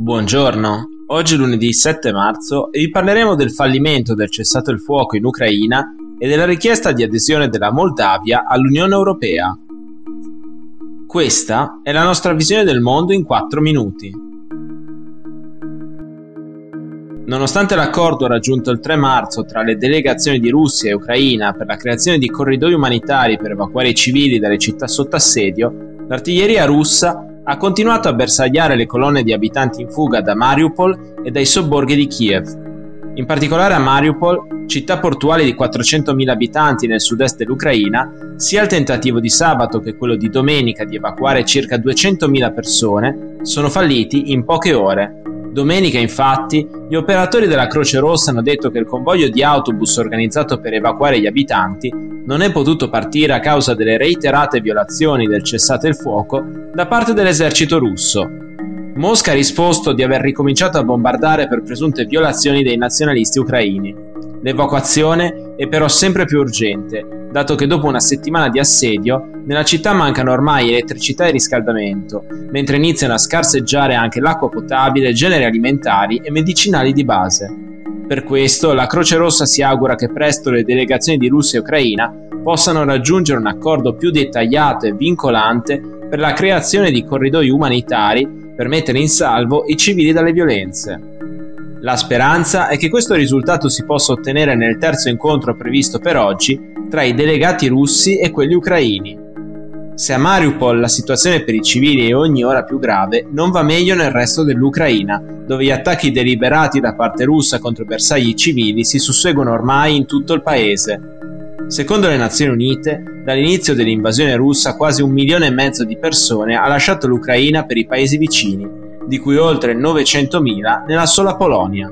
Buongiorno, oggi è lunedì 7 marzo e vi parleremo del fallimento del cessato il fuoco in Ucraina e della richiesta di adesione della Moldavia all'Unione Europea. Questa è la nostra visione del mondo in 4 minuti. Nonostante l'accordo raggiunto il 3 marzo tra le delegazioni di Russia e Ucraina per la creazione di corridoi umanitari per evacuare i civili dalle città sotto assedio, l'artiglieria russa ha continuato a bersagliare le colonne di abitanti in fuga da Mariupol e dai sobborghi di Kiev. In particolare a Mariupol, città portuale di 400.000 abitanti nel sud-est dell'Ucraina, sia il tentativo di sabato che quello di domenica di evacuare circa 200.000 persone sono falliti in poche ore. Domenica, infatti, gli operatori della Croce Rossa hanno detto che il convoglio di autobus organizzato per evacuare gli abitanti non è potuto partire a causa delle reiterate violazioni del cessate il fuoco da parte dell'esercito russo. Mosca ha risposto di aver ricominciato a bombardare per presunte violazioni dei nazionalisti ucraini. L'evacuazione è però sempre più urgente, dato che dopo una settimana di assedio nella città mancano ormai elettricità e riscaldamento, mentre iniziano a scarseggiare anche l'acqua potabile, generi alimentari e medicinali di base. Per questo la Croce Rossa si augura che presto le delegazioni di Russia e Ucraina possano raggiungere un accordo più dettagliato e vincolante per la creazione di corridoi umanitari per mettere in salvo i civili dalle violenze. La speranza è che questo risultato si possa ottenere nel terzo incontro previsto per oggi tra i delegati russi e quelli ucraini. Se a Mariupol la situazione per i civili è ogni ora più grave, non va meglio nel resto dell'Ucraina, dove gli attacchi deliberati da parte russa contro bersagli civili si susseguono ormai in tutto il paese. Secondo le Nazioni Unite, dall'inizio dell'invasione russa quasi un milione e mezzo di persone ha lasciato l'Ucraina per i paesi vicini, di cui oltre 900.000 nella sola Polonia.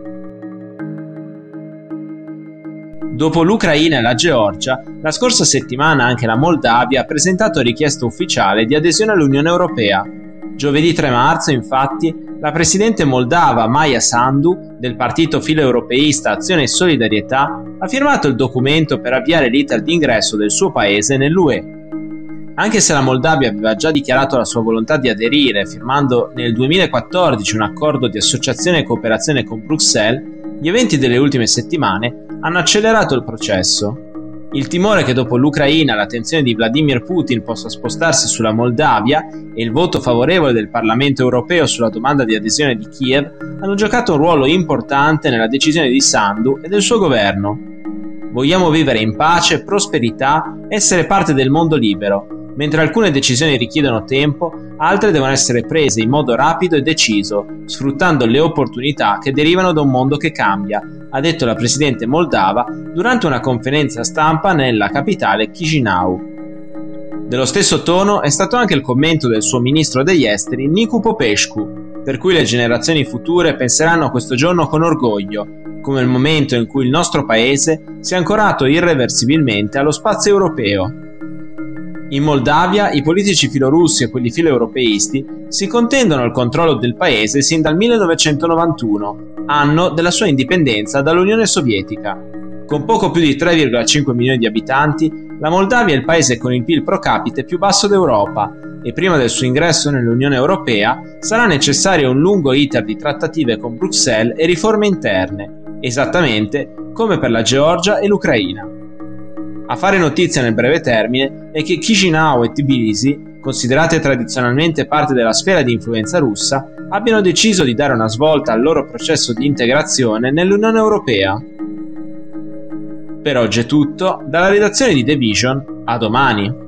Dopo l'Ucraina e la Georgia, la scorsa settimana anche la Moldavia ha presentato richiesta ufficiale di adesione all'Unione Europea. Giovedì 3 marzo, infatti, la presidente moldava Maya Sandu, del partito filo-europeista Azione e Solidarietà, ha firmato il documento per avviare l'iter d'ingresso del suo paese nell'UE. Anche se la Moldavia aveva già dichiarato la sua volontà di aderire, firmando nel 2014 un accordo di associazione e cooperazione con Bruxelles, gli eventi delle ultime settimane hanno accelerato il processo. Il timore che dopo l'Ucraina l'attenzione di Vladimir Putin possa spostarsi sulla Moldavia e il voto favorevole del Parlamento europeo sulla domanda di adesione di Kiev hanno giocato un ruolo importante nella decisione di Sandu e del suo governo. Vogliamo vivere in pace, prosperità, essere parte del mondo libero, Mentre alcune decisioni richiedono tempo, altre devono essere prese in modo rapido e deciso, sfruttando le opportunità che derivano da un mondo che cambia, ha detto la presidente moldava durante una conferenza stampa nella capitale Chisinau. Dello stesso tono è stato anche il commento del suo ministro degli esteri Nicu Popescu, per cui le generazioni future penseranno a questo giorno con orgoglio, come il momento in cui il nostro paese si è ancorato irreversibilmente allo spazio europeo. In Moldavia i politici filorussi e quelli filoeuropeisti si contendono il controllo del paese sin dal 1991, anno della sua indipendenza dall'Unione Sovietica. Con poco più di 3,5 milioni di abitanti, la Moldavia è il paese con il PIL pro capite più basso d'Europa e prima del suo ingresso nell'Unione Europea sarà necessario un lungo iter di trattative con Bruxelles e riforme interne, esattamente come per la Georgia e l'Ucraina. A fare notizia nel breve termine è che Chisinau e Tbilisi, considerate tradizionalmente parte della sfera di influenza russa, abbiano deciso di dare una svolta al loro processo di integrazione nell'Unione Europea. Per oggi è tutto, dalla redazione di The Vision, a domani!